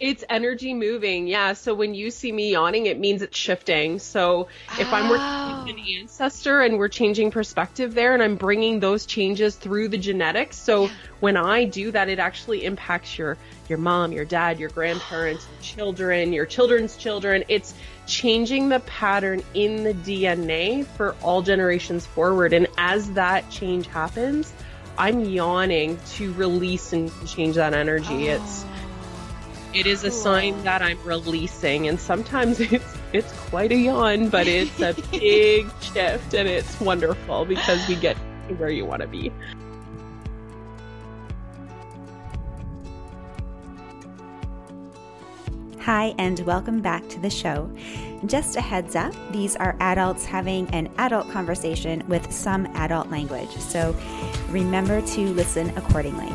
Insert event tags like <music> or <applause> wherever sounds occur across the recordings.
It's energy moving, yeah. So when you see me yawning, it means it's shifting. So if oh. I'm working with oh. an oh. ancestor and we're changing perspective there, and I'm bringing those changes through the genetics, so yeah. when I do that, it actually impacts your your mom, your dad, your grandparents, your <gasps> children, your children's children. It's changing the pattern in the DNA for all generations forward. And as that change happens, I'm yawning to release and change that energy. Oh. It's it is a sign that I'm releasing, and sometimes <laughs> it's it's quite a yawn, but it's a <laughs> big shift, and it's wonderful because we get where you want to be. Hi, and welcome back to the show. Just a heads up, these are adults having an adult conversation with some adult language, so remember to listen accordingly.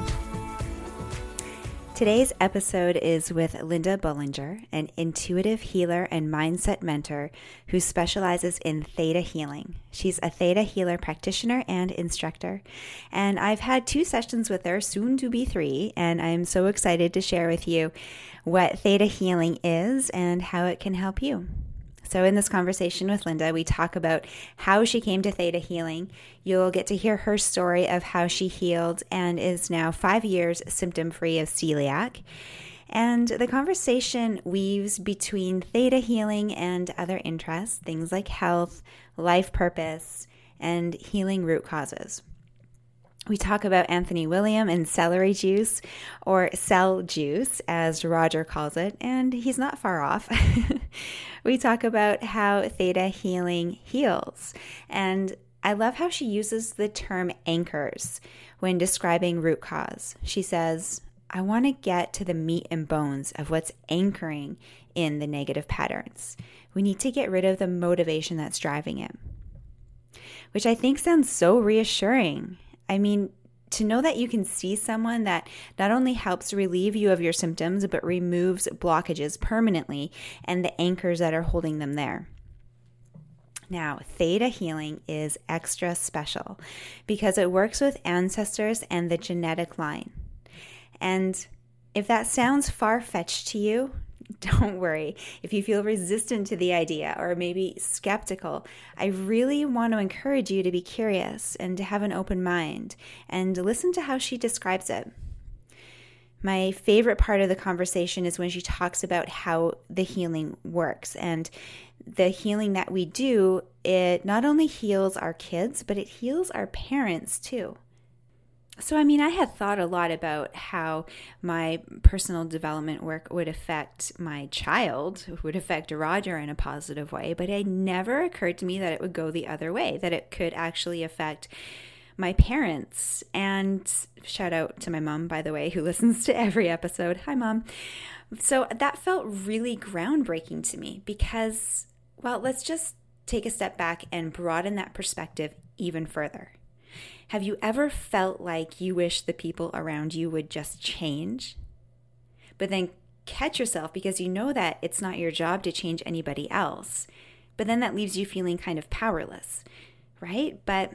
Today's episode is with Linda Bolinger, an intuitive healer and mindset mentor who specializes in theta healing. She's a theta healer practitioner and instructor, and I've had two sessions with her, soon to be three, and I'm so excited to share with you what theta healing is and how it can help you. So, in this conversation with Linda, we talk about how she came to Theta Healing. You'll get to hear her story of how she healed and is now five years symptom free of celiac. And the conversation weaves between theta healing and other interests, things like health, life purpose, and healing root causes. We talk about Anthony William and celery juice, or cell juice, as Roger calls it, and he's not far off. <laughs> we talk about how theta healing heals. And I love how she uses the term anchors when describing root cause. She says, I want to get to the meat and bones of what's anchoring in the negative patterns. We need to get rid of the motivation that's driving it. Which I think sounds so reassuring I mean, to know that you can see someone that not only helps relieve you of your symptoms, but removes blockages permanently and the anchors that are holding them there. Now, theta healing is extra special because it works with ancestors and the genetic line. And if that sounds far fetched to you, <laughs> don't worry. If you feel resistant to the idea or maybe skeptical, I really want to encourage you to be curious and to have an open mind and listen to how she describes it. My favorite part of the conversation is when she talks about how the healing works and the healing that we do, it not only heals our kids, but it heals our parents too. So, I mean, I had thought a lot about how my personal development work would affect my child, would affect Roger in a positive way, but it never occurred to me that it would go the other way, that it could actually affect my parents. And shout out to my mom, by the way, who <laughs> listens to every episode. Hi, mom. So that felt really groundbreaking to me because, well, let's just take a step back and broaden that perspective even further. Have you ever felt like you wish the people around you would just change? But then catch yourself because you know that it's not your job to change anybody else. But then that leaves you feeling kind of powerless, right? But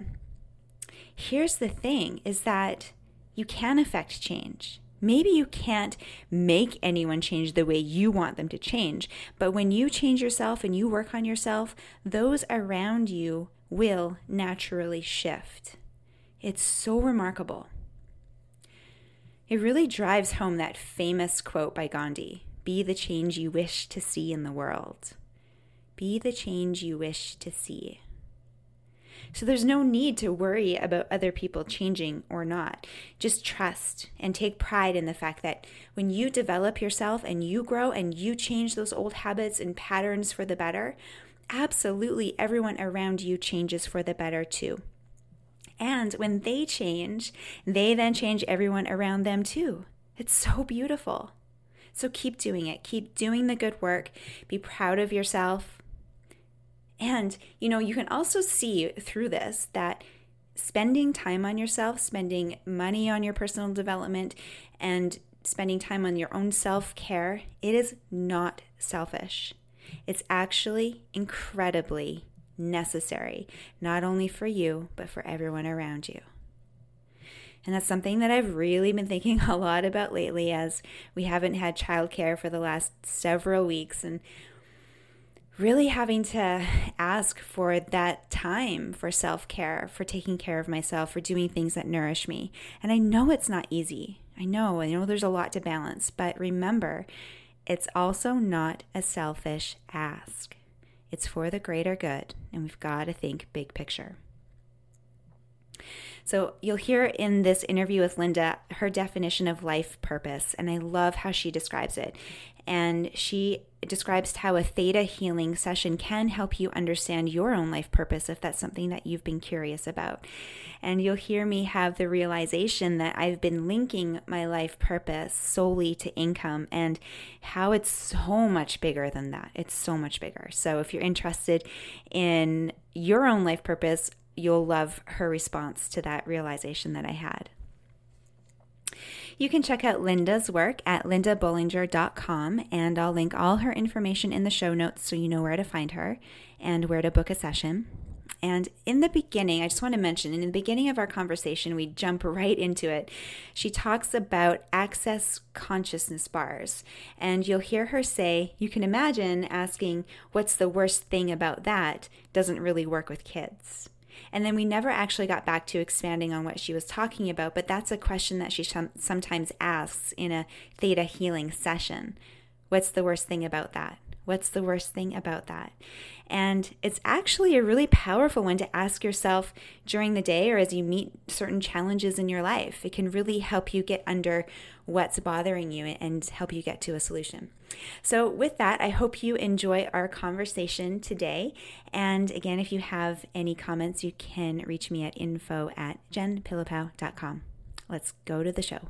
here's the thing is that you can affect change. Maybe you can't make anyone change the way you want them to change, but when you change yourself and you work on yourself, those around you will naturally shift. It's so remarkable. It really drives home that famous quote by Gandhi Be the change you wish to see in the world. Be the change you wish to see. So there's no need to worry about other people changing or not. Just trust and take pride in the fact that when you develop yourself and you grow and you change those old habits and patterns for the better, absolutely everyone around you changes for the better too. And when they change, they then change everyone around them too. It's so beautiful. So keep doing it. Keep doing the good work. Be proud of yourself. And, you know, you can also see through this that spending time on yourself, spending money on your personal development, and spending time on your own self care, it is not selfish. It's actually incredibly necessary, not only for you, but for everyone around you. And that's something that I've really been thinking <laughs> a lot about lately as we haven't had childcare for the last several weeks and really having to ask for that time for self care, for taking care of myself, for doing things that nourish me. And I know it's not easy. I know, I know there's a lot to balance, but remember, it's also not a selfish ask. It's for the greater good, and we've got to think big picture. So, you'll hear in this interview with Linda her definition of life purpose, and I love how she describes it. And she describes how a theta healing session can help you understand your own life purpose if that's something that you've been curious about. And you'll hear me have the realization that I've been linking my life purpose solely to income and how it's so much bigger than that. It's so much bigger. So if you're interested in your own life purpose, you'll love her response to that realization that I had. You can check out Linda's work at lindabolinger.com, and I'll link all her information in the show notes so you know where to find her and where to book a session. And in the beginning, I just want to mention, in the beginning of our conversation, we jump right into it. She talks about access consciousness bars. And you'll hear her say, You can imagine asking, What's the worst thing about that? doesn't really work with kids. And then we never actually got back to expanding on what she was talking about, but that's a question that she sometimes asks in a theta healing session. What's the worst thing about that? What's the worst thing about that? And it's actually a really powerful one to ask yourself during the day or as you meet certain challenges in your life. It can really help you get under what's bothering you and help you get to a solution. So, with that, I hope you enjoy our conversation today. And again, if you have any comments, you can reach me at info at jenpillipow.com. Let's go to the show.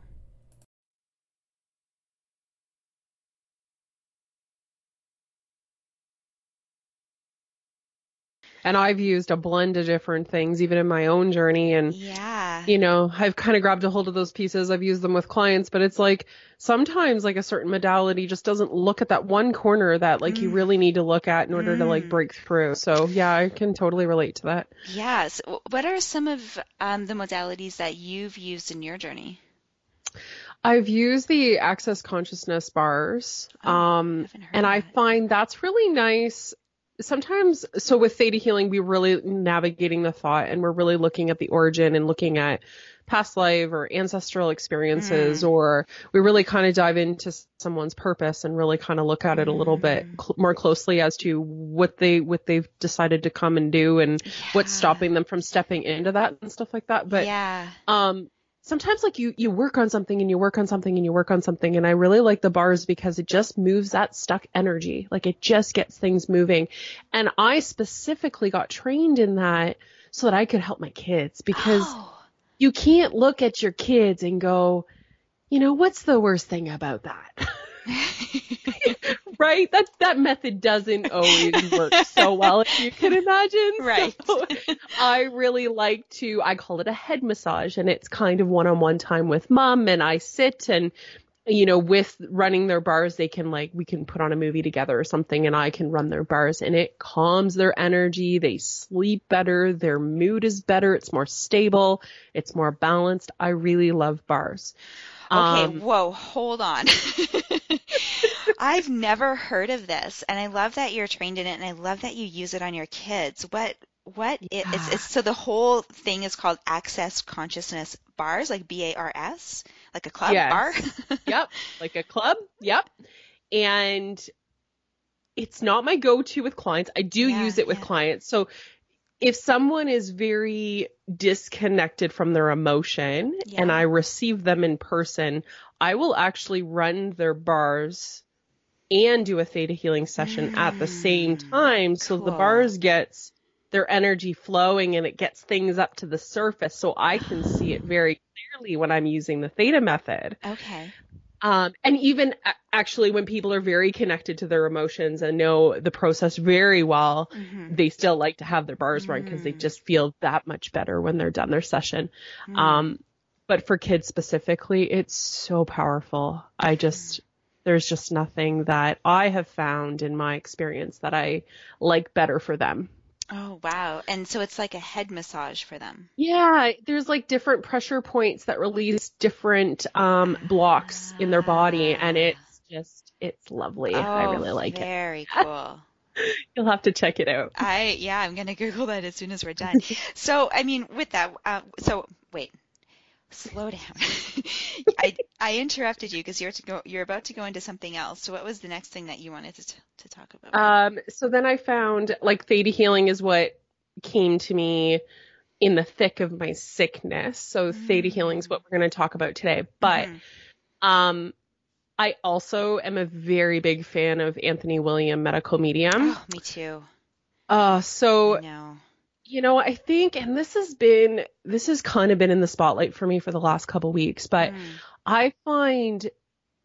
And I've used a blend of different things even in my own journey and yeah you know I've kind of grabbed a hold of those pieces I've used them with clients but it's like sometimes like a certain modality just doesn't look at that one corner that like mm. you really need to look at in order mm. to like mm. break through so yeah I can totally relate to that yes what are some of um, the modalities that you've used in your journey I've used the access consciousness bars. Oh, um, and I find that's really nice sometimes so with theta healing we're really navigating the thought and we're really looking at the origin and looking at past life or ancestral experiences mm. or we really kind of dive into someone's purpose and really kind of look at it a little mm. bit cl- more closely as to what they what they've decided to come and do and yeah. what's stopping them from stepping into that and stuff like that but yeah um sometimes like you you work on something and you work on something and you work on something and I really like the bars because it just moves that stuck energy. Like it just gets things moving. And I specifically got trained in that so that I could help my kids because oh. you can't look at your kids and go, you know, what's the worst thing about that? <laughs> <laughs> right? That that method doesn't always work so well, if you can imagine. <laughs> Right. So <laughs> I really like to. I call it a head massage, and it's kind of one-on-one time with mom, and I sit and. You know, with running their bars, they can like, we can put on a movie together or something and I can run their bars and it calms their energy. They sleep better. Their mood is better. It's more stable. It's more balanced. I really love bars. Okay, um, whoa, hold on. <laughs> I've never heard of this, and I love that you're trained in it, and I love that you use it on your kids. What what yeah. it's, it's so the whole thing is called access consciousness bars, like B A R S, like a club yes. bar. <laughs> yep, like a club. Yep, and it's not my go-to with clients. I do yeah, use it with yeah. clients. So if someone is very disconnected from their emotion yeah. and I receive them in person, I will actually run their bars and do a theta healing session mm, at the same mm, time so cool. the bars gets their energy flowing and it gets things up to the surface so I can see it <gasps> very clearly when I'm using the theta method. Okay. Um, and even actually when people are very connected to their emotions and know the process very well, mm-hmm. they still like to have their bars mm-hmm. run because they just feel that much better when they're done their session. Mm-hmm. Um, but for kids specifically, it's so powerful. I just, there's just nothing that I have found in my experience that I like better for them. Oh, wow. And so it's like a head massage for them. Yeah, there's like different pressure points that release different um, blocks in their body, and Ah. it's just, it's lovely. I Oh, really like it. Very <laughs> cool. You'll have to check it out. I yeah, I'm gonna Google that as soon as we're done. <laughs> So I mean, with that, uh, so wait, slow down. <laughs> I I interrupted you because you're to go, you're about to go into something else. So what was the next thing that you wanted to t- to talk about? Um, so then I found like theta healing is what came to me in the thick of my sickness. So theta healing is what we're going to talk about today. But Mhm. um, I also am a very big fan of Anthony William Medical Medium. oh, me too. Uh, so No. You know, I think, and this has been, this has kind of been in the spotlight for me for the last couple weeks, but Mm. I find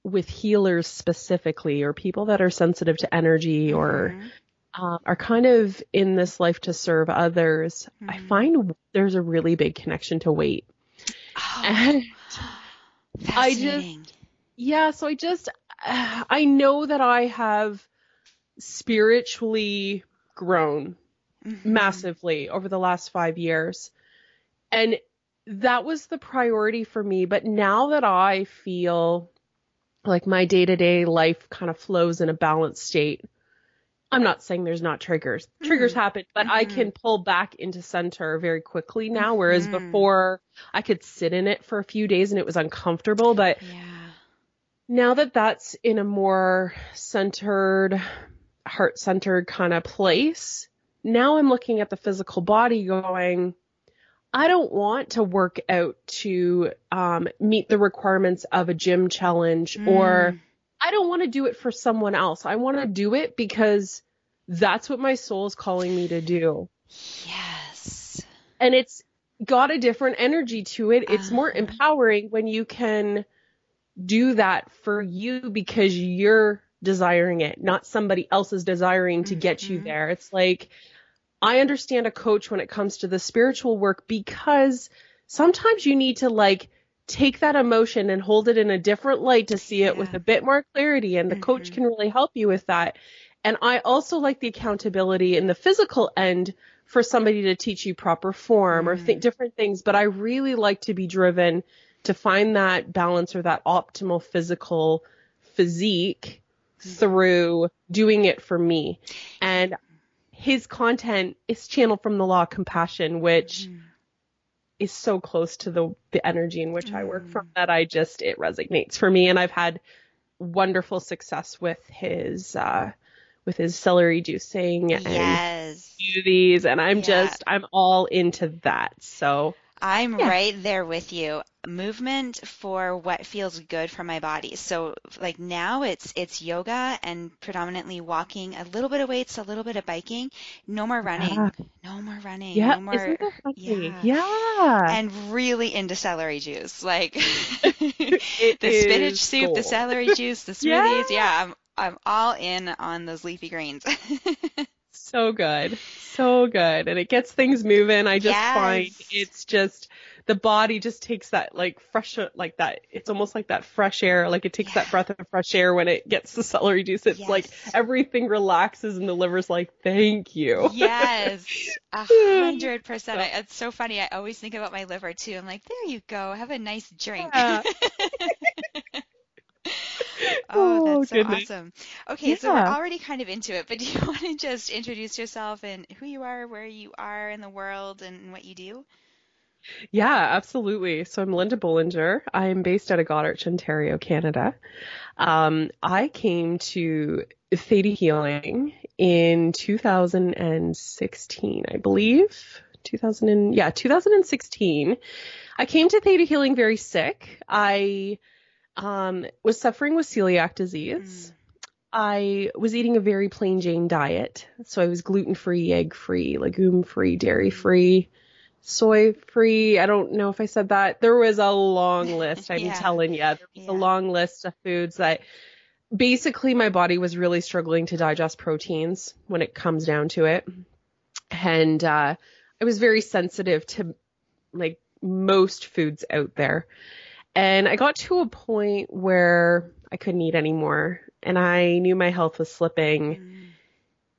with healers specifically, or people that are sensitive to energy or Mhm. um, are kind of in this life to serve others, I Mhm. find there's a really big connection to weight. Oh, And <gasps> I just- yeah, so I just, uh, I know that I have spiritually grown Mhm. massively over the last five years. And that was the priority for me. But now that I feel like my day to day life kind of flows in a balanced state, I'm not saying there's not triggers. Triggers Mhm. happen, but I Mhm. can pull back into center very quickly now. Whereas Mhm. before I could sit in it for a few days and it was uncomfortable. But Yeah. now that that's in a more centered, heart centered kind of place, now I'm looking at the physical body going, I don't want to work out to um, meet the requirements of a gym challenge or Mm. I don't want to do it for someone else. I want to do it because that's what my soul is calling me to do. Yes. And it's got a different energy to it. It's more Uh-huh. empowering when you can do that for you because you're desiring it, not somebody else is desiring to get you Mhm. there. It's like, I understand a coach when it comes to the spiritual work because sometimes you need to like take that emotion and hold it in a different light to see it with a bit more clarity and the coach Mhm. can really help you with that. And I also like the accountability in the physical end for somebody to teach you proper form or th- Mm. different things, but I really like to be driven to find that balance or that optimal physical physique through doing it for me. And his content is channeled from the law of compassion, which Mhm. is so close to the the energy in which I work Mm. from that I just it resonates for me and I've had wonderful success with his uh with his celery juicing and Yes. smoothies and I'm Yeah. just I'm all into that. So I'm Yeah. right there with you. Movement for what feels good for my body. So like now it's it's yoga and predominantly walking, a little bit of weights, a little bit of biking, no more running. Yeah. No more running. yeah, no more isn't that funny? yeah. Yeah. and really into celery juice. Like <laughs> <laughs> the spinach soup, the celery juice, the <laughs> smoothies. Yeah, I'm I'm all in on those leafy greens. So good. So good. And it gets things moving. I just find it's just the body just takes that like fresh like that it's almost like that fresh air like it takes Yeah. that breath of fresh air when it gets the celery juice it's like everything relaxes and the liver's like thank you Yes, <laughs> a hundred percent. It's so funny. I always think about my liver too. I'm like, there you go. Have a nice drink. Yeah. <laughs> oh, Oh, that's so goodness. awesome. Okay, so we're already kind of into it, but do you <laughs> want to just introduce yourself and who you are, where you are in the world, and what you do? Yeah, absolutely. So I'm Linda Bolinger. I'm based out of Goderich, Ontario, Canada. Um, I came to Theta Healing in 2016, I believe. 2000 and, yeah, 2016. I came to Theta Healing very sick. I um, was suffering with celiac disease. I was eating a very plain Jane diet. So I was gluten free, egg free, legume free, dairy free, soy free. I don't know if I said that. There was a long <laughs> list. I'm Yeah. telling you, there was Yeah. a long list of foods that basically my body was really struggling to digest proteins when it comes down to it. And uh, I was very sensitive to like most foods out there. And I got to a point where I couldn't eat anymore and I knew my health was slipping. Mm.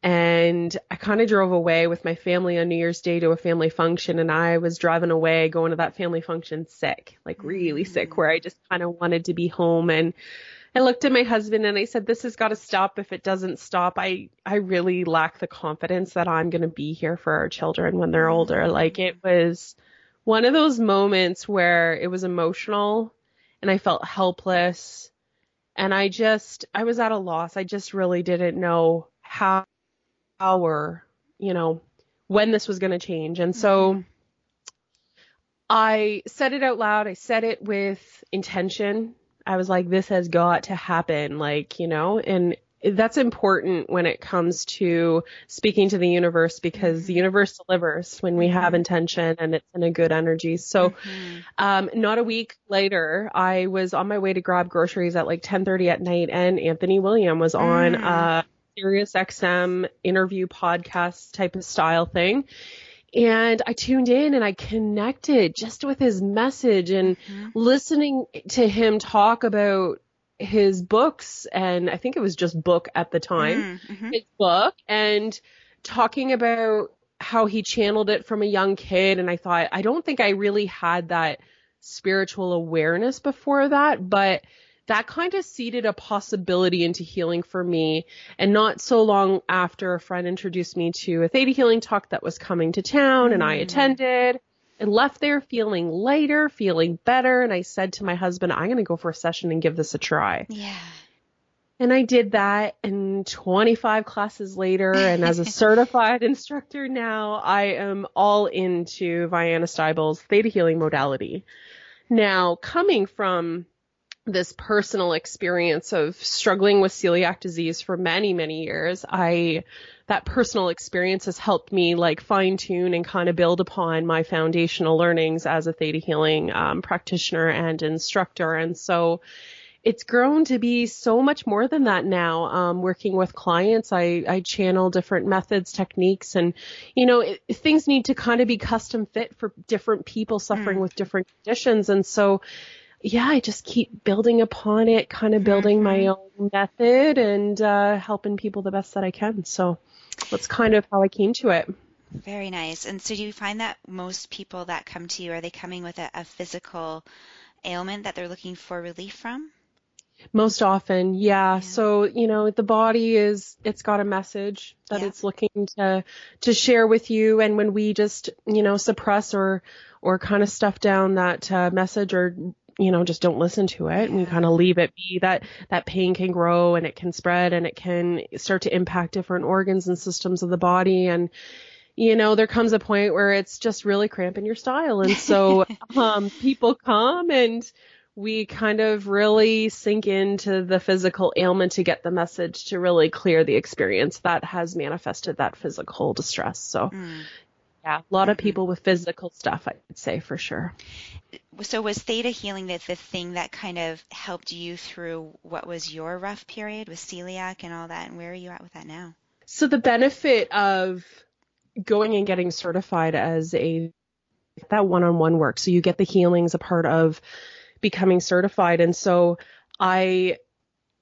and I kind of drove away with my family on New Year's Day to a family function and I was driving away going to that family function sick, like really sick where I just kind of wanted to be home and I looked at my husband and I said this has got to stop if it doesn't stop. I I really lack the confidence that I'm going to be here for our children when they're older. Like it was one of those moments where it was emotional and I felt helpless and I just I was at a loss. I just really didn't know how or, you know, when this was going to change. And so mm-hmm. I said it out loud. I said it with intention. I was like, this has got to happen, like, you know, and that's important when it comes to speaking to the universe because mm-hmm. the universe delivers when we have mm-hmm. intention and it's in a good energy. So, mm-hmm. um, not a week later, I was on my way to grab groceries at like 10:30 at night, and Anthony William was on mm. uh, Sirius XM interview podcast type of style thing. And I tuned in and I connected just with his message and mm-hmm. listening to him talk about his books and I think it was just book at the time, mm-hmm. his book and talking about how he channeled it from a young kid and I thought I don't think I really had that spiritual awareness before that, but that kind of seeded a possibility into healing for me. And not so long after, a friend introduced me to a theta healing talk that was coming to town, and I mm. attended and left there feeling lighter, feeling better. And I said to my husband, I'm going to go for a session and give this a try. Yeah. And I did that and 25 classes later and as a <laughs> certified instructor now, I am all into Vianna Stibal's theta healing modality. Now, coming from this personal experience of struggling with celiac disease for many, many years, I, that personal experience has helped me like fine tune and kind of build upon my foundational learnings as a theta healing um, practitioner and instructor. And so it's grown to be so much more than that now. Um, working with clients, I, I channel different methods, techniques, and you know, it, things need to kind of be custom fit for different people suffering mm. with different conditions. And so yeah, I just keep building upon it, kind of building my mm-hmm. own method and uh, helping people the best that I can. So that's kind of how I came to it. Very nice. And so do you find that most people that come to you, are they coming with a, a physical ailment that they're looking for relief from? Most often, yeah. yeah. So, you know, the body is, it's got a message that yeah. it's looking to, to share with you. And when we just, you know, suppress or, or kind of stuff down that uh, message or you know, just don't listen to it and we kind of leave it be that that pain can grow and it can spread and it can start to impact different organs and systems of the body and you know, there comes a point where it's just really cramping your style. And so, <laughs> um, people come and we kind of really sink into the physical ailment to get the message to really clear the experience that has manifested that physical distress. So, mm. Yeah, a lot mm-hmm. of people with physical stuff, I'd say for sure. So was theta healing the, the thing that kind of helped you through what was your rough period with celiac and all that? And where are you at with that now? So the benefit of going and getting certified as a that one-on-one work. So you get the healings a part of becoming certified. And so i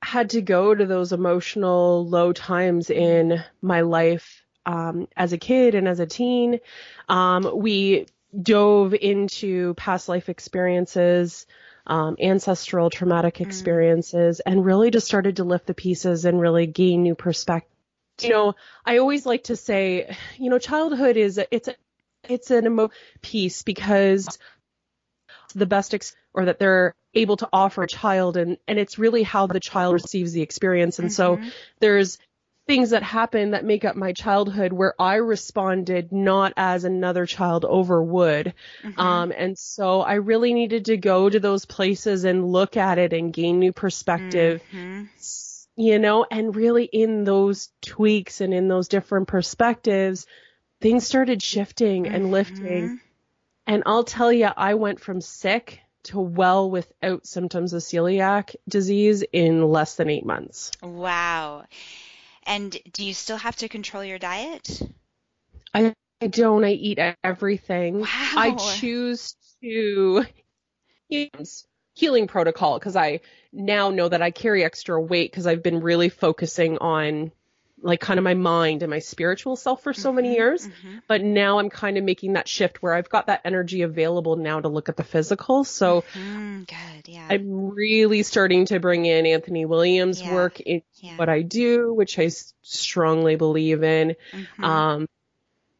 had to go to those emotional low times in my life um, as a kid and as a teen um, we dove into past life experiences, um, ancestral traumatic mm. experiences, mm. and really just started to lift the pieces and really gain new perspective. You know, I always like to say, you know, childhood is it's a, it's an emo piece because the best ex- or that they're able to offer a child and and it's really how the child receives the experience and mm-hmm. so there's things that happen that make up my childhood where I responded not as another child over would. Mm-hmm. Um, and so I really needed to go to those places and look at it and gain new perspective. Mm-hmm. You know, and really in those tweaks and in those different perspectives, things started shifting and mm-hmm. lifting. And I'll tell you, I went from sick to well without symptoms of celiac disease in less than eight months. Wow. And do you still have to control your diet? I, I don't. I eat everything. Wow. I choose to use healing protocol because I now know that I carry extra weight because I've been really focusing on like kind of my mind and my spiritual self for so mm-hmm, many years. Mm-hmm. But now I'm kind of making that shift where I've got that energy available now to look at the physical. So mm-hmm, good, yeah. I'm really starting to bring in Anthony Williams' yeah. work in yeah. what I do, which I strongly believe in. Mm-hmm. Um,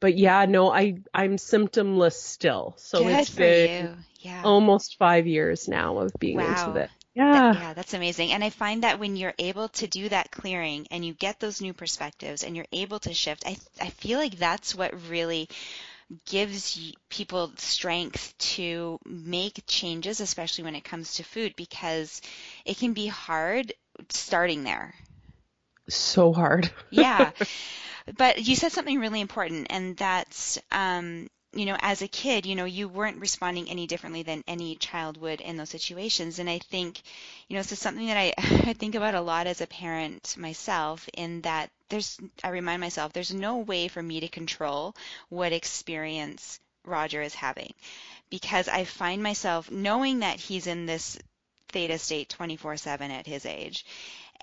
but yeah, no, I I'm symptomless still. So good it's been yeah. almost five years now of being wow. into it. Yeah. That, yeah, that's amazing. And I find that when you're able to do that clearing and you get those new perspectives and you're able to shift, I I feel like that's what really gives people strength to make changes, especially when it comes to food, because it can be hard starting there. So hard. yeah. <laughs> But you said something really important, and that's um, you know, as a kid, you know, you weren't responding any differently than any child would in those situations. And I think, you know, this is something that I, <laughs> I think about a lot as a parent myself in that there's, I remind myself, there's no way for me to control what experience Roger is having because I find myself knowing that he's in this theta state 24 7 at his age.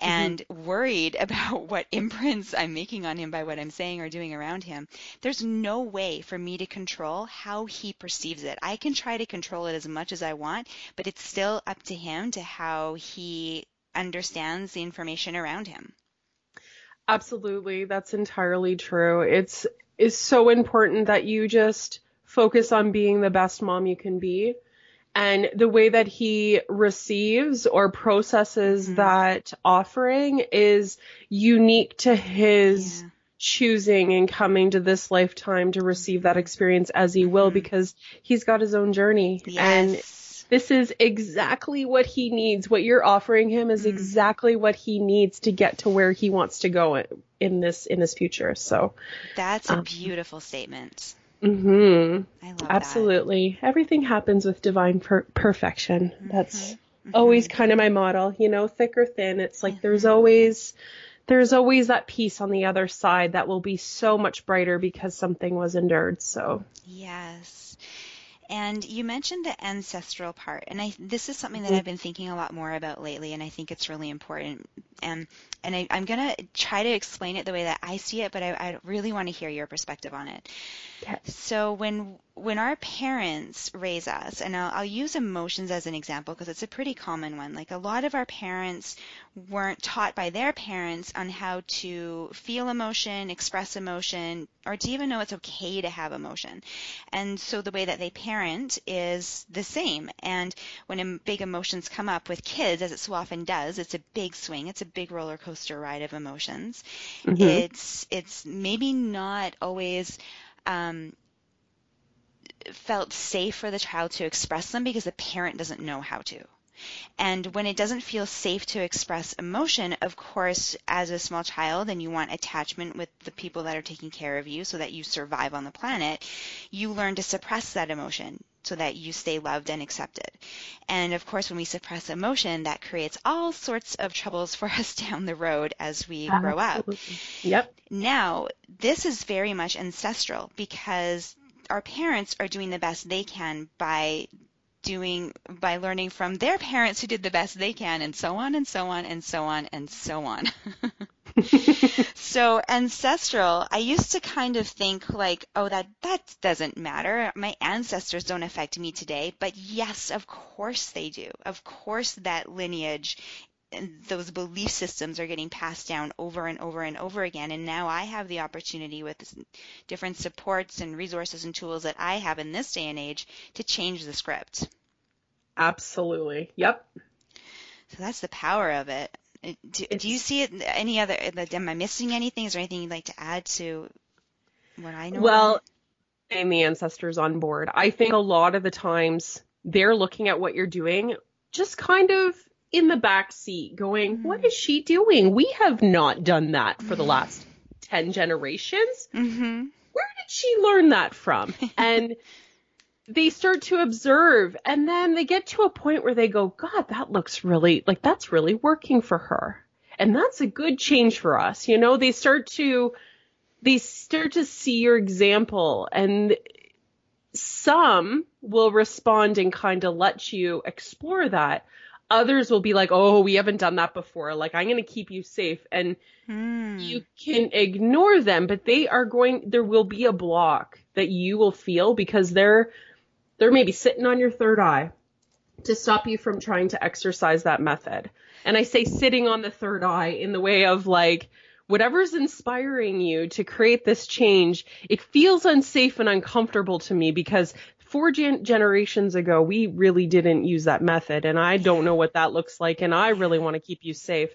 And mm-hmm. worried <laughs> about what imprints I'm making on him by what I'm saying or doing around him, there's no way for me to control how he perceives it. I can try to control it as much as I want, but it's still up to him to how he understands the information around him. Absolutely, that's entirely true. It's is so important that you just focus on being the best mom you can be and the way that he receives or processes mm-hmm. that offering is unique to his yeah. choosing and coming to this lifetime to receive that experience as he will mm-hmm. because he's got his own journey yes. and this is exactly what he needs what you're offering him is mm-hmm. exactly what he needs to get to where he wants to go in this in his future so that's a um, beautiful statement Mhm. I love Absolutely. That. Everything happens with divine per- perfection. Mm-hmm. That's mm-hmm. always kind of my model, you know, thick or thin. It's like mm-hmm. there's always there's always that piece on the other side that will be so much brighter because something was endured. So Yes. And you mentioned the ancestral part, and I this is something that mm-hmm. I've been thinking a lot more about lately, and I think it's really important. And and I, am gonna try to explain it the way that I see it, but I, I really want to hear your perspective on it. So when when our parents raise us, and I'll, I'll use emotions as an example because it's a pretty common one. Like a lot of our parents weren't taught by their parents on how to feel emotion, express emotion, or to even know it's okay to have emotion. And so the way that they parent is the same. And when big emotions come up with kids, as it so often does, it's a big swing. It's a big roller coaster ride of emotions. Mm-hmm. It's it's maybe not always um, felt safe for the child to express them because the parent doesn't know how to. And when it doesn't feel safe to express emotion, of course, as a small child and you want attachment with the people that are taking care of you so that you survive on the planet, you learn to suppress that emotion so that you stay loved and accepted. And of course, when we suppress emotion, that creates all sorts of troubles for <laughs> us down the road as we Absolutely. grow up. Yep. Now, this is very much ancestral because our parents are doing the best they can by doing by learning from their parents who did the best they can and so on and so on and so on and so on. <laughs> so ancestral, I used to kind of think like, oh that that doesn't matter. My ancestors don't affect me today, but yes, of course they do. Of course that lineage those belief systems are getting passed down over and over and over again. And now I have the opportunity with different supports and resources and tools that I have in this day and age to change the script. Absolutely. Yep. So that's the power of it. Uh, do, do you see it any other? Am I missing anything? Is there anything you'd like to add to what I know? Well, and the ancestors on board. I think a lot of the times they're looking at what you're doing just kind of in the back seat going, mm-hmm. what is she doing? We have not done that for the mm-hmm. last 10 generations. Mm-hmm. Where did she learn that from? <laughs> and they start to observe and then they get to a point where they go, God, that looks really, like that's really working for her. And that's a good change for us. You know, they start to, they start to see your example and some will respond and kind of let you explore that others will be like, oh, we haven't done that before. Like, I'm going to keep you safe. And Mm. you can ignore them, but they are going, there will be a block that you will feel because they're, they're maybe sitting on your third eye to stop you from trying to exercise that method. And I say sitting on the third eye in the way of like, whatever's inspiring you to create this change, it feels unsafe and uncomfortable to me because four gen- generations ago, we really didn't use that method. And I don't know what that looks like. And I really want to keep you safe.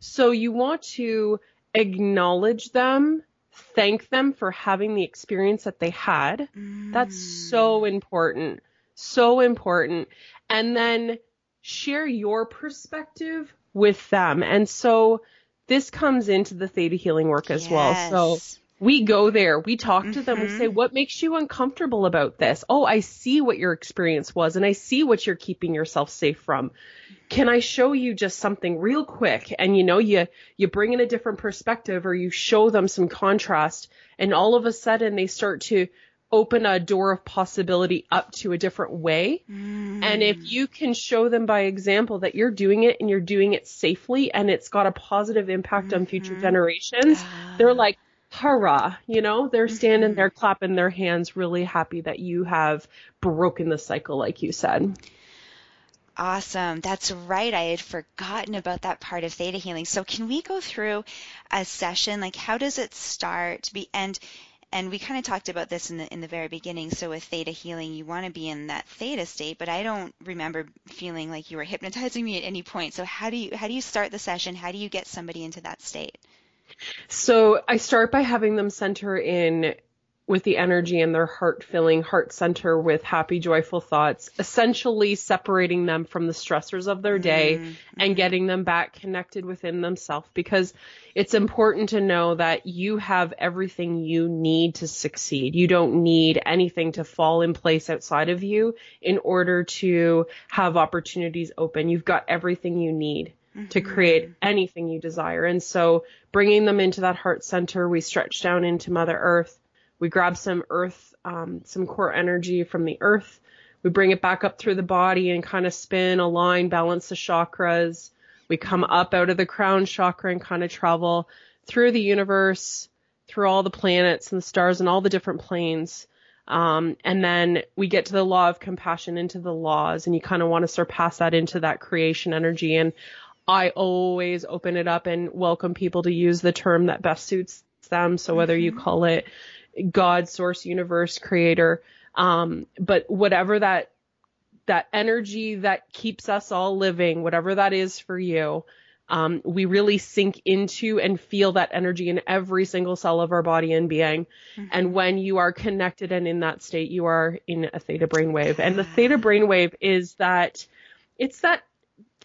So you want to acknowledge them, thank them for having the experience that they had. Mm. That's so important. So important. And then share your perspective with them. And so this comes into the theta healing work as well. So Yes. We go there, we talk to them, we Mhm. say, What makes you uncomfortable about this? Oh, I see what your experience was, and I see what you're keeping yourself safe from. Can I show you just something real quick? And you know, you you bring in a different perspective or you show them some contrast, and all of a sudden they start to open a door of possibility up to a different way. Mm. And if you can show them by example that you're doing it and you're doing it safely and it's got a positive impact on future Mhm. generations, they're like, hurrah, you know, they're standing Mhm. there clapping their hands, really happy that you have broken the cycle, like you said. Awesome. That's right. I had forgotten about that part of theta healing. So can we go through a session? Like how does it start? Be and and we kind of talked about this in the in the very beginning. So with theta healing, you want to be in that theta state, but I don't remember feeling like you were hypnotizing me at any point. So how do you how do you start the session? How do you get somebody into that state? So I start by having them center in with the energy and their heart filling heart center with happy, joyful thoughts, essentially separating them from the stressors of their day Mm, and getting them back connected within themselves because it's important to know that you have everything you need to succeed. You don't need anything to fall in place outside of you in order to have opportunities open. You've got everything you need to mm-hmm. create anything you desire. And so bringing them into that heart center, we stretch down into Mother Earth. We grab some earth, um, some core energy from the earth. We bring it back up through the body and kind of spin, align, balance the chakras. We come up out of the crown chakra and kind of travel through the universe, through all the planets and the stars and all the different planes. Um, and then we get to the law of compassion into the laws, and you kind of want to surpass that into that creation energy. And I always open it up and welcome people to use the term that best suits them. So whether you call it God, source, universe, creator, um, but whatever that that energy that keeps us all living, whatever that is for you, um, we really sink into and feel that energy in every single cell of our body and being. And when you are connected and in that state, you are in a theta brainwave. And the theta brainwave is that it's that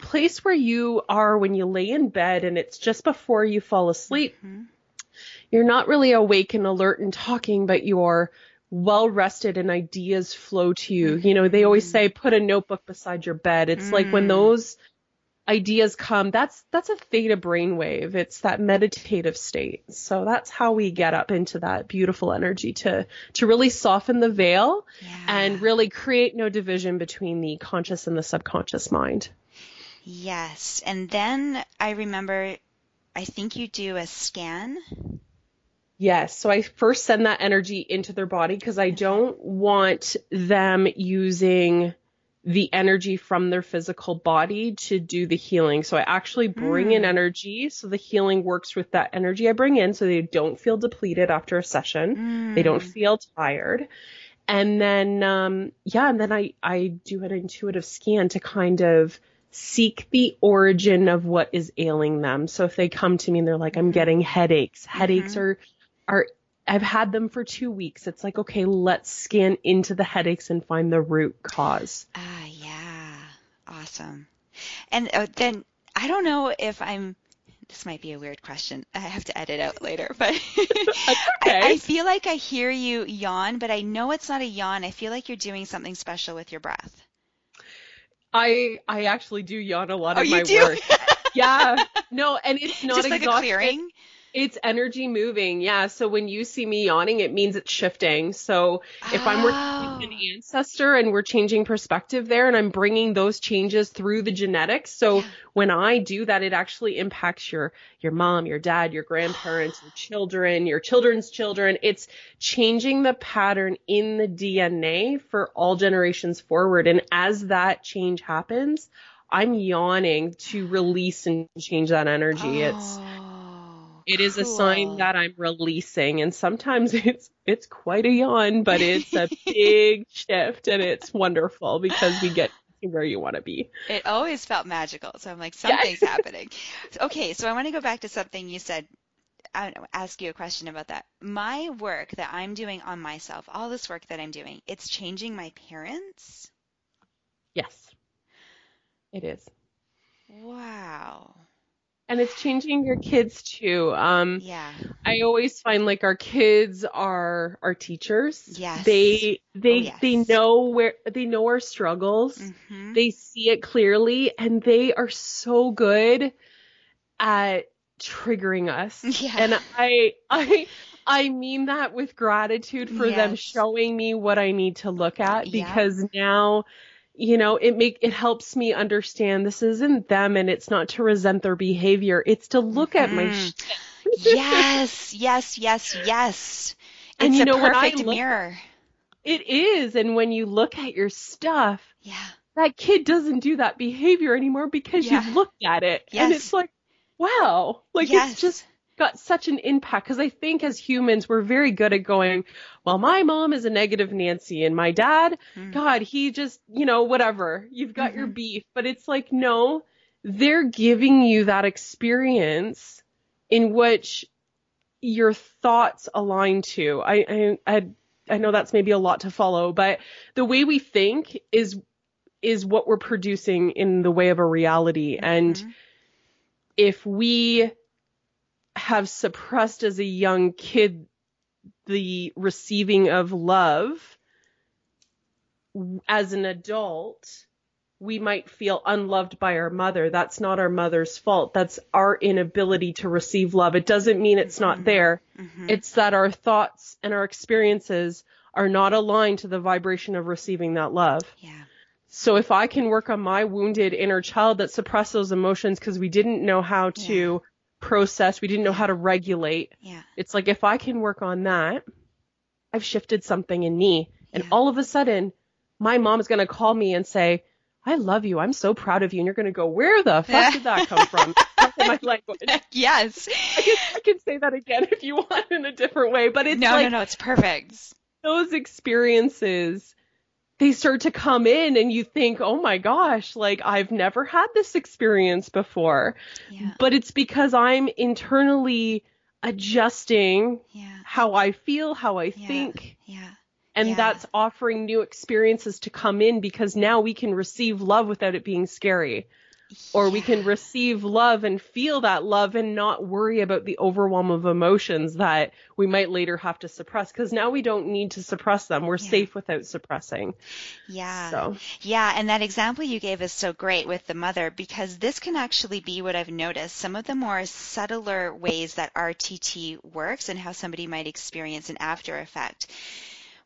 place where you are when you lay in bed and it's just before you fall asleep. Mhm. You're not really awake and alert and talking, but you're well rested and ideas flow to you. You know, they always say put a notebook beside your bed. It's like when Mm. those ideas come, that's that's a theta brainwave. It's that meditative state. So that's how we get up into that beautiful energy to to really soften the veil Yeah. and really create no division between the conscious and the subconscious mind. Yes. And then I remember, I think you do a scan. Yes. So I first send that energy into their body because I don't want them using the energy from their physical body to do the healing. So I actually bring in Mm. energy. So the healing works with that energy I bring in so they don't feel depleted after a session. They don't Mm. feel tired. And then, um, yeah, and then I, I do an intuitive scan to kind of seek the origin of what is ailing them. So if they come to me and they're like, I'm getting headaches, headaches are, are, I've had them for two weeks. It's like, okay, let's scan into the headaches and find the root cause. Ah, yeah. Awesome. And uh, then I don't know if I'm. This might be a weird question. I have to edit out later, but <laughs> I. I feel like I hear you yawn, but I know it's not a yawn. I feel like you're doing something special with your breath. I, I actually do yawn a lot Oh, of my do? work. <laughs> yeah. No, and it's not Just like a clearing. It's energy moving. Yeah. So when you see me yawning, it means it's shifting. So if I'm working with oh. an Oh. ancestor and we're changing perspective there and I'm bringing those changes through the genetics. So when I do that, it actually impacts your, your mom, your dad, your grandparents, your <gasps> children, your children's children. It's changing the pattern in the DNA for all generations forward. And as that change happens, I'm yawning to release and change that energy. It's, Oh, it is a sign that I'm releasing and sometimes <laughs> it's it's quite a yawn, but it's a <laughs> big shift and it's wonderful because we get to where you want to be. It always felt magical. So I'm like, something's <laughs> happening. Okay, so I want to go back to something you said. I don't know, ask you a question about that. My work that I'm doing on myself, all this work that I'm doing, it's changing my parents. Yes. It is. Wow. And it's changing your kids too. Um Yeah. I always find like our kids are our teachers. Yes. They they Oh, yes. they know where they know our struggles. hmm they see it clearly and they are so good at triggering us <laughs> Yeah. and i i i mean that with gratitude for them showing me what i need to look at Yeah. because now you know it make it helps me understand this isn't them and it's not to resent their behavior it's to look at my Mhm. shit. yes, yes, yes, yes. <laughs> It's And you a know, when I perfect look- mirror. it is and when you look at your stuff Yeah. that kid doesn't do that behavior anymore because Yeah. you've looked at it and it's like wow like yes. it's just got such an impact because i think as humans we're very good at going well my mom is a negative nancy and my dad Mm. god he just you know whatever you've got your Mhm. beef but it's like no they're giving you that experience in which your thoughts align to i i i, I know that's maybe a lot to follow but the way we think is is what we're producing in the way of a reality and Mhm. if we have suppressed as a young kid the receiving of love as an adult we might feel unloved by our mother that's not our mother's fault that's our inability to receive love it doesn't mean it's not Mhm. there Mhm. it's that our thoughts and our experiences are not aligned to the vibration of receiving that love yeah. so if I can work on my wounded inner child that suppressed those emotions because we didn't know how to process, we didn't know how to regulate. Yeah. It's like if I can work on that, I've shifted something in me. And Yeah. all of a sudden, my mom's going to call me and say, I love you. I'm so proud of you. And you're going to go, where the <laughs> fuck did that come from? My language. <laughs> yes. I can, I can say that again if you want in a different way, but it's no, like no, no. It's perfect. those experiences they start to come in and you think, oh my gosh, like I've never had this experience before. Yeah. But it's because I'm internally adjusting Yeah. how I feel, how I Yeah. think. Yeah. And that's offering new experiences to come in because now we can receive love without it being scary. Or we can receive love and feel that love and not worry about the overwhelm of emotions that we might later have to suppress because now we don't need to suppress them. We're Yeah. safe without suppressing. Yeah. So, Yeah, and that example you gave is so great with the mother because this can actually be what I've noticed. Some of the more subtler ways that RTT works and how somebody might experience an after effect.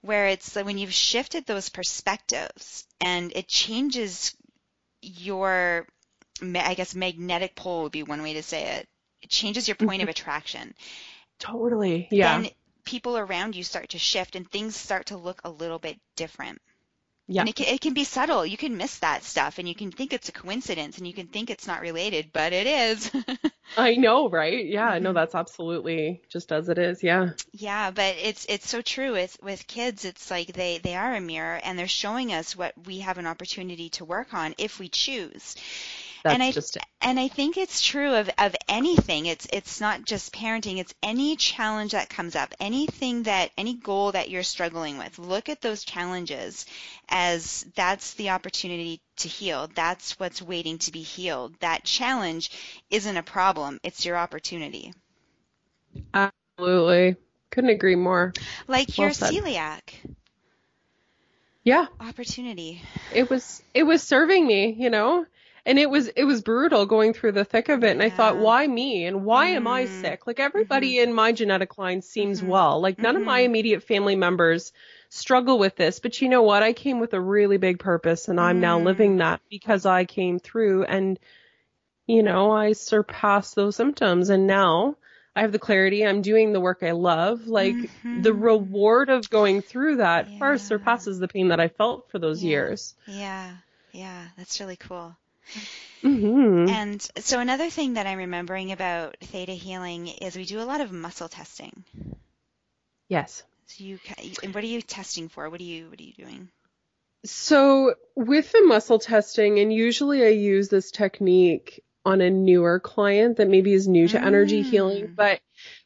Where it's like when you've shifted those perspectives and it changes your, I guess, magnetic pole would be one way to say it. It changes your point of <laughs> attraction. totally. Yeah. Then people around you start to shift and things start to look a little bit different. yeah. And it can, it can be subtle. You can miss that stuff and you can think it's a coincidence and you can think it's not related, but it is. <laughs> I know, right? Yeah, no, Mhm. that's absolutely just as it is. Yeah. yeah, but it's it's so true with with kids. It's like they they are a mirror and they're showing us what we have an opportunity to work on if we choose. That's And I- just it. And I think it's true of, of anything. It's it's not just parenting. It's any challenge that comes up, anything that any goal that you're struggling with. Look at those challenges as that's the opportunity to heal. That's what's waiting to be healed. That challenge isn't a problem. It's your opportunity. Absolutely. Couldn't agree more. Like Well your said. celiac Yeah. opportunity. it was it was serving me you know and it was it was brutal going through the thick of it and i thought why me and why am i Mm. sick like everybody in my genetic line seems Mhm. well like none of my Mhm. immediate family members struggle with this but you know what i came with a really big purpose and i'm now Mm. living that because i came through and you know i surpassed those symptoms and now i have the clarity i'm doing the work i love like the Mhm. reward of going through that far surpasses the pain that i felt for those Yeah. years Yeah, yeah, that's really cool. hmm And so another thing that I'm remembering about theta healing is we do a lot of muscle testing. yes So you, and what are you testing for? What are you, what are you doing? So with the muscle testing, and usually I use this technique on a newer client that maybe is new to energy healing, Mm. but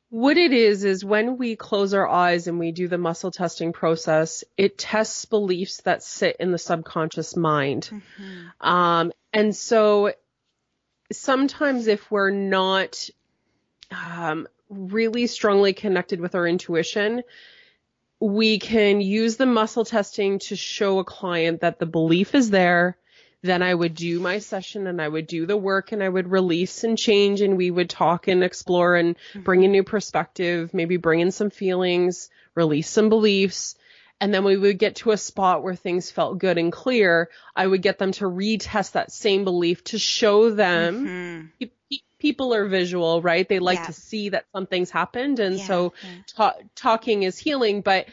what it is is when we close our eyes and we do the muscle testing process, it tests beliefs that sit in the subconscious mind. Mhm. Um, and so sometimes if we're not um, really strongly connected with our intuition, we can use the muscle testing to show a client that the belief is there. Then I would do my session and I would do the work and I would release and change and we would talk and explore and bring a new perspective, maybe bring in some feelings, release some beliefs. And then we would get to a spot where things felt good and clear. I would get them to retest that same belief to show them Mhm. pe- pe- people are visual, right? They like Yeah. to see that something's happened. And Yeah, so ta- talking is healing. But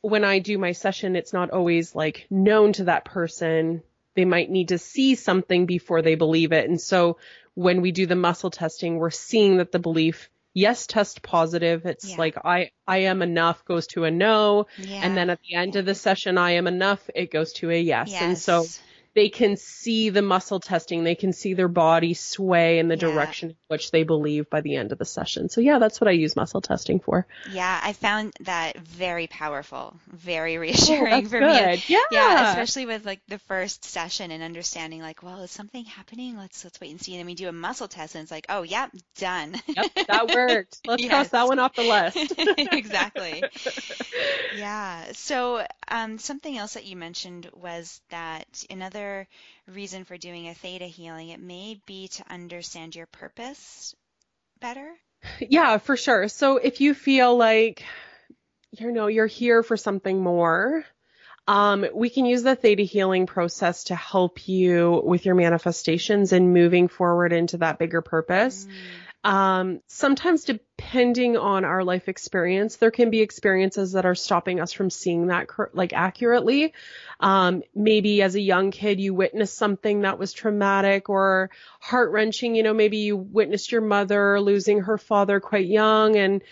when I do my session, it's not always like known to that person. They might need to see something before they believe it. And so when we do the muscle testing, we're seeing that the belief, yes, test positive. It's Yeah. like I, I am enough goes to a no. Yeah. And then at the end of the session, I am enough, it goes to a yes. And so Yes. They can see the muscle testing. They can see their body sway in the Yeah. direction in which they believe by the end of the session. So yeah, that's what I use muscle testing for. Yeah, I found that very powerful, very Oh, reassuring <laughs> that's for me. Yeah. Yeah, especially with like the first session and understanding like, well, is something happening? Let's let's wait and see. And then we do a muscle test and it's like, oh yeah, done. Yep, that worked. <laughs> Let's Yes. cross that one off the list. <laughs> exactly. Yeah. So um, something else that you mentioned was that another reason for doing a theta healing, it may be to understand your purpose better. yeah, for sure. So if you feel like, you know, you're here for something more, um, we can use the theta healing process to help you with your manifestations and moving forward into that bigger purpose. Um, sometimes depending on our life experience, there can be experiences that are stopping us from seeing that like accurately. Um, maybe as a young kid, you witnessed something that was traumatic or heart wrenching. You know, maybe you witnessed your mother losing her father quite young and,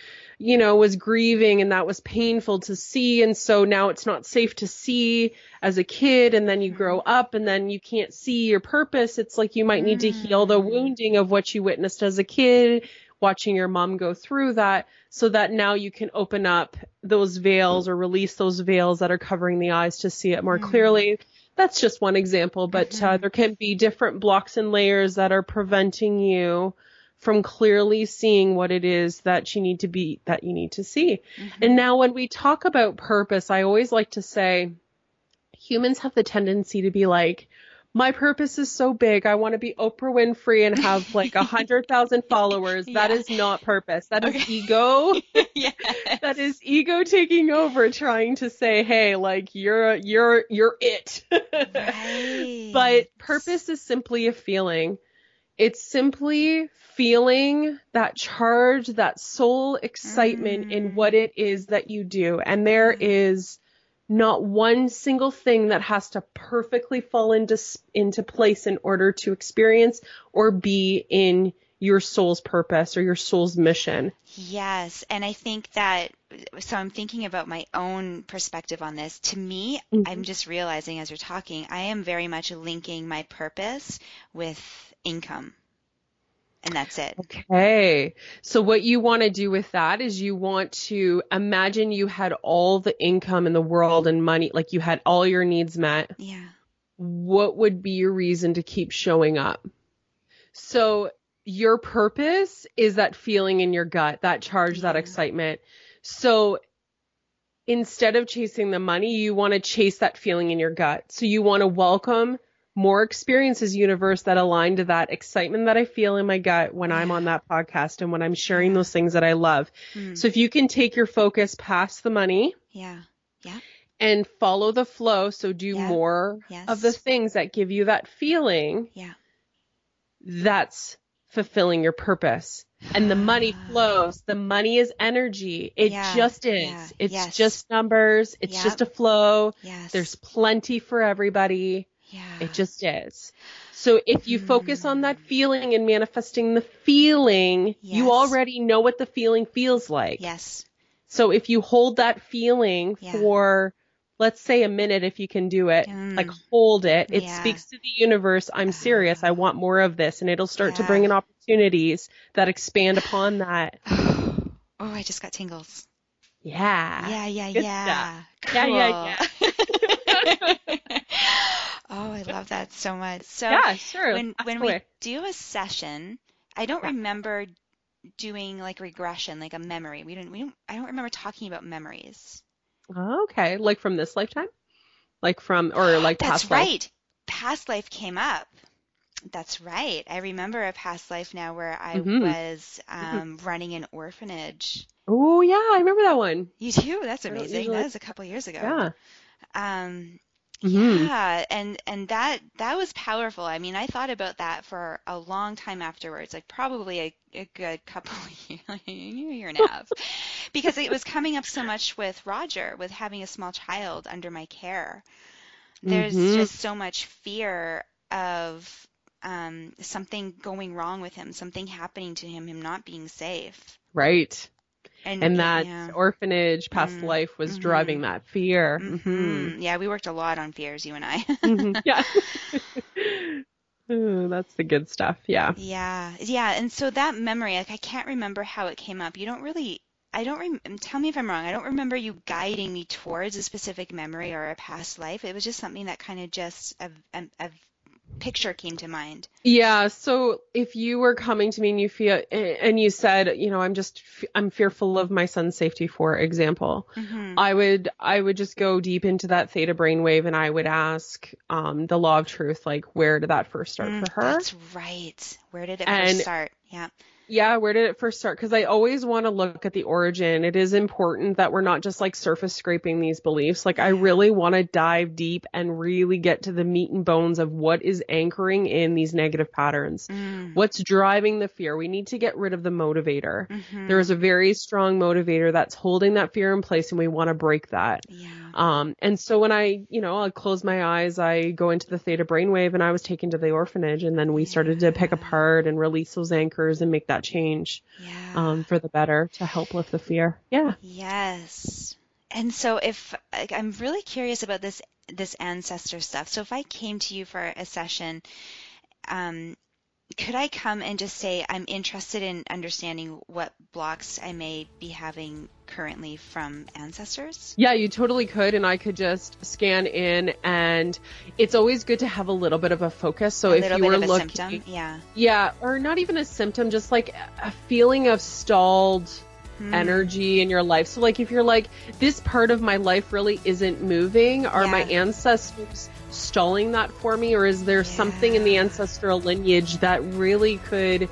you know, was grieving and that was painful to see. And so now it's not safe to see as a kid. And then you grow up and then you can't see your purpose. It's like you might need to heal the Mm. wounding of what you witnessed as a kid, watching your mom go through that so that now you can open up those veils or release those veils that are covering the eyes to see it more Mm. clearly. That's just one example, but uh, Mhm. there can be different blocks and layers that are preventing you from clearly seeing what it is that you need to be, that you need to see. Mhm. And now when we talk about purpose, I always like to say humans have the tendency to be like, my purpose is so big. I want to be Oprah Winfrey and have like a hundred thousand <laughs> followers. That Yeah. is not purpose. That is Okay. ego. <laughs> <laughs> yes. that is ego taking over, trying to say, hey, like you're, you're, you're it. Right. But purpose is simply a feeling. It's simply feeling that charge, that soul excitement in Mm. what it is that you do. And there Mm. not one single thing that has to perfectly fall into into place in order to experience or be in your soul's purpose or your soul's mission. Yes, and I think that so I'm thinking about my own perspective on this. To me, Mhm. I'm just realizing as you're talking, I am very much linking my purpose with income. And that's it. Okay. So what you want to do with that is you want to imagine you had all the income in the world and money, like you had all your needs met. Yeah. What would be your reason to keep showing up? So your purpose is that feeling in your gut, that charge, that excitement. So instead of chasing the money, you want to chase that feeling in your gut. So you want to welcome more experiences universe that align to that excitement that I feel in my gut when I'm on that podcast and when I'm sharing those things that I love. Mm. So if you can take your focus past the money Yeah. Yeah. and follow the flow, so do Yeah. more Yes. of the things that give you that feeling, Yeah. that's fulfilling your purpose. And the money flows. The money is energy. It Yeah, just is. yeah, It's yes. just numbers. It's Yep. just a flow. Yes. There's plenty for everybody. Yeah. It just is. So if you focus on that Mm. feeling and manifesting the feeling, Yes. you already know what the feeling feels like. Yes. So if you hold that feeling Yeah. for let's say a minute if you can do it, Mm. like hold it. It Yeah. speaks to the universe, I'm serious, I want more of this and it'll start to bring in opportunities that expand upon <sighs> that. Oh, I just got tingles. Yeah. Yeah, yeah, Ah, good yeah. Yeah, yeah, Cool. <laughs> <laughs> oh, I love that so much. So Yeah, sure. when when we do a session, I don't Yeah. remember doing like regression, like a memory. We didn't we don't I don't remember talking about memories. Okay, like from this lifetime? Like from or <gasps> like That's past life? That's right. Past life came up. That's right. I remember a past life now where I Mhm. was um, running an orphanage. Oh yeah, I remember that one. You do? That's amazing. That was a couple years ago. Yeah. Um, Mhm. yeah, and and that that was powerful. I mean, I thought about that for a long time afterwards, like probably a, a good couple <laughs> of years, year and a half, because it was coming up so much with Roger, with having a small child under my care. There's Mhm. just so much fear of um, something going wrong with him, something happening to him, him not being safe. Right. And, And that yeah. orphanage past Mm, life was mhm. driving that fear. Mhm. Mhm. Yeah, we worked a lot on fears, you and I. <laughs> Mhm. <laughs> Yeah. <laughs> Ooh, that's the good stuff. Yeah. Yeah, yeah, and so that memory, like I can't remember how it came up. You don't really, I don't rem- tell me if I'm wrong. I don't remember you guiding me towards a specific memory or a past life. It was just something that kind of just a, a picture came to mind. Yeah. So if you were coming to me and you feel, and you said, you know, I'm just, I'm fearful of my son's safety, for example, hmm I would, I would just go deep into that theta brainwave and I would ask, um, the law of truth, like, where did that first start for her? Mm, That's right. Where did it And- first start? Yeah. Yeah, where did it first start? Because I always want to look at the origin. It is important that we're not just like surface scraping these beliefs. Like, I really want to dive deep and really get to the meat and bones of what is anchoring in these negative patterns. Mm. What's driving the fear? We need to get rid of the motivator. Mhm. There is a very strong motivator that's holding that fear in place, and we want to break that. Yeah. Um, and so when I, you know, I close my eyes, I go into the theta brainwave, and I was taken to the orphanage, and then we started to pick apart and release those anchors and make that change Yeah. um, for the better to help lift the fear. Yeah. Yes. And so if I'm really curious about this this ancestor stuff. So if I came to you for a session, um, could I come and just say I'm interested in understanding what blocks I may be having currently from ancestors? Yeah, you totally could, and I could just scan in, and it's always good to have a little bit of a focus. So a if you were looking, symptom. Yeah. yeah, or not even a symptom, just like a feeling of stalled Hmm. energy in your life. So like if you're like this part of my life really isn't moving, are my ancestors stalling that for me or is there something in the ancestral lineage that really could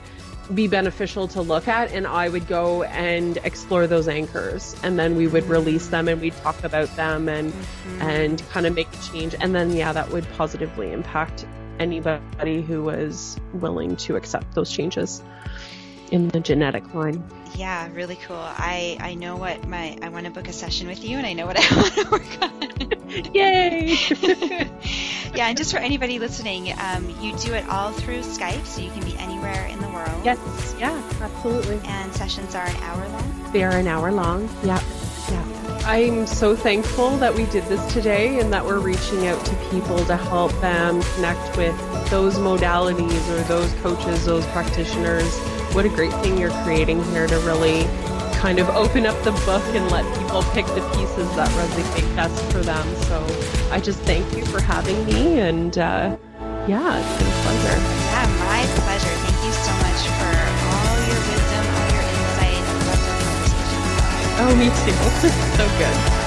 be beneficial to look at? And I would go and explore those anchors and then we would release them and we'd talk about them and Mm-hmm. and kind of make a change. And then yeah that would positively impact anybody who was willing to accept those changes in the genetic line. Yeah, really cool. I I know what my I want to book a session with you, and I know what <laughs> I want to work on. Yay! <laughs> yeah, and just for anybody listening, um, you do it all through Skype, so you can be anywhere in the world. yes, yeah, absolutely. And sessions are an hour long. They are an hour long. Yeah, yeah. I'm so thankful that we did this today and that we're reaching out to people to help them connect with those modalities or those coaches, those practitioners. What a great thing you're creating here to really kind of open up the book and let people pick the pieces that resonate best for them. So I just thank you for having me and uh, yeah, it's been a pleasure. Yeah, my pleasure. Thank you so much for all your wisdom, all your insight. I love the conversation. Oh, me too. <laughs> so good.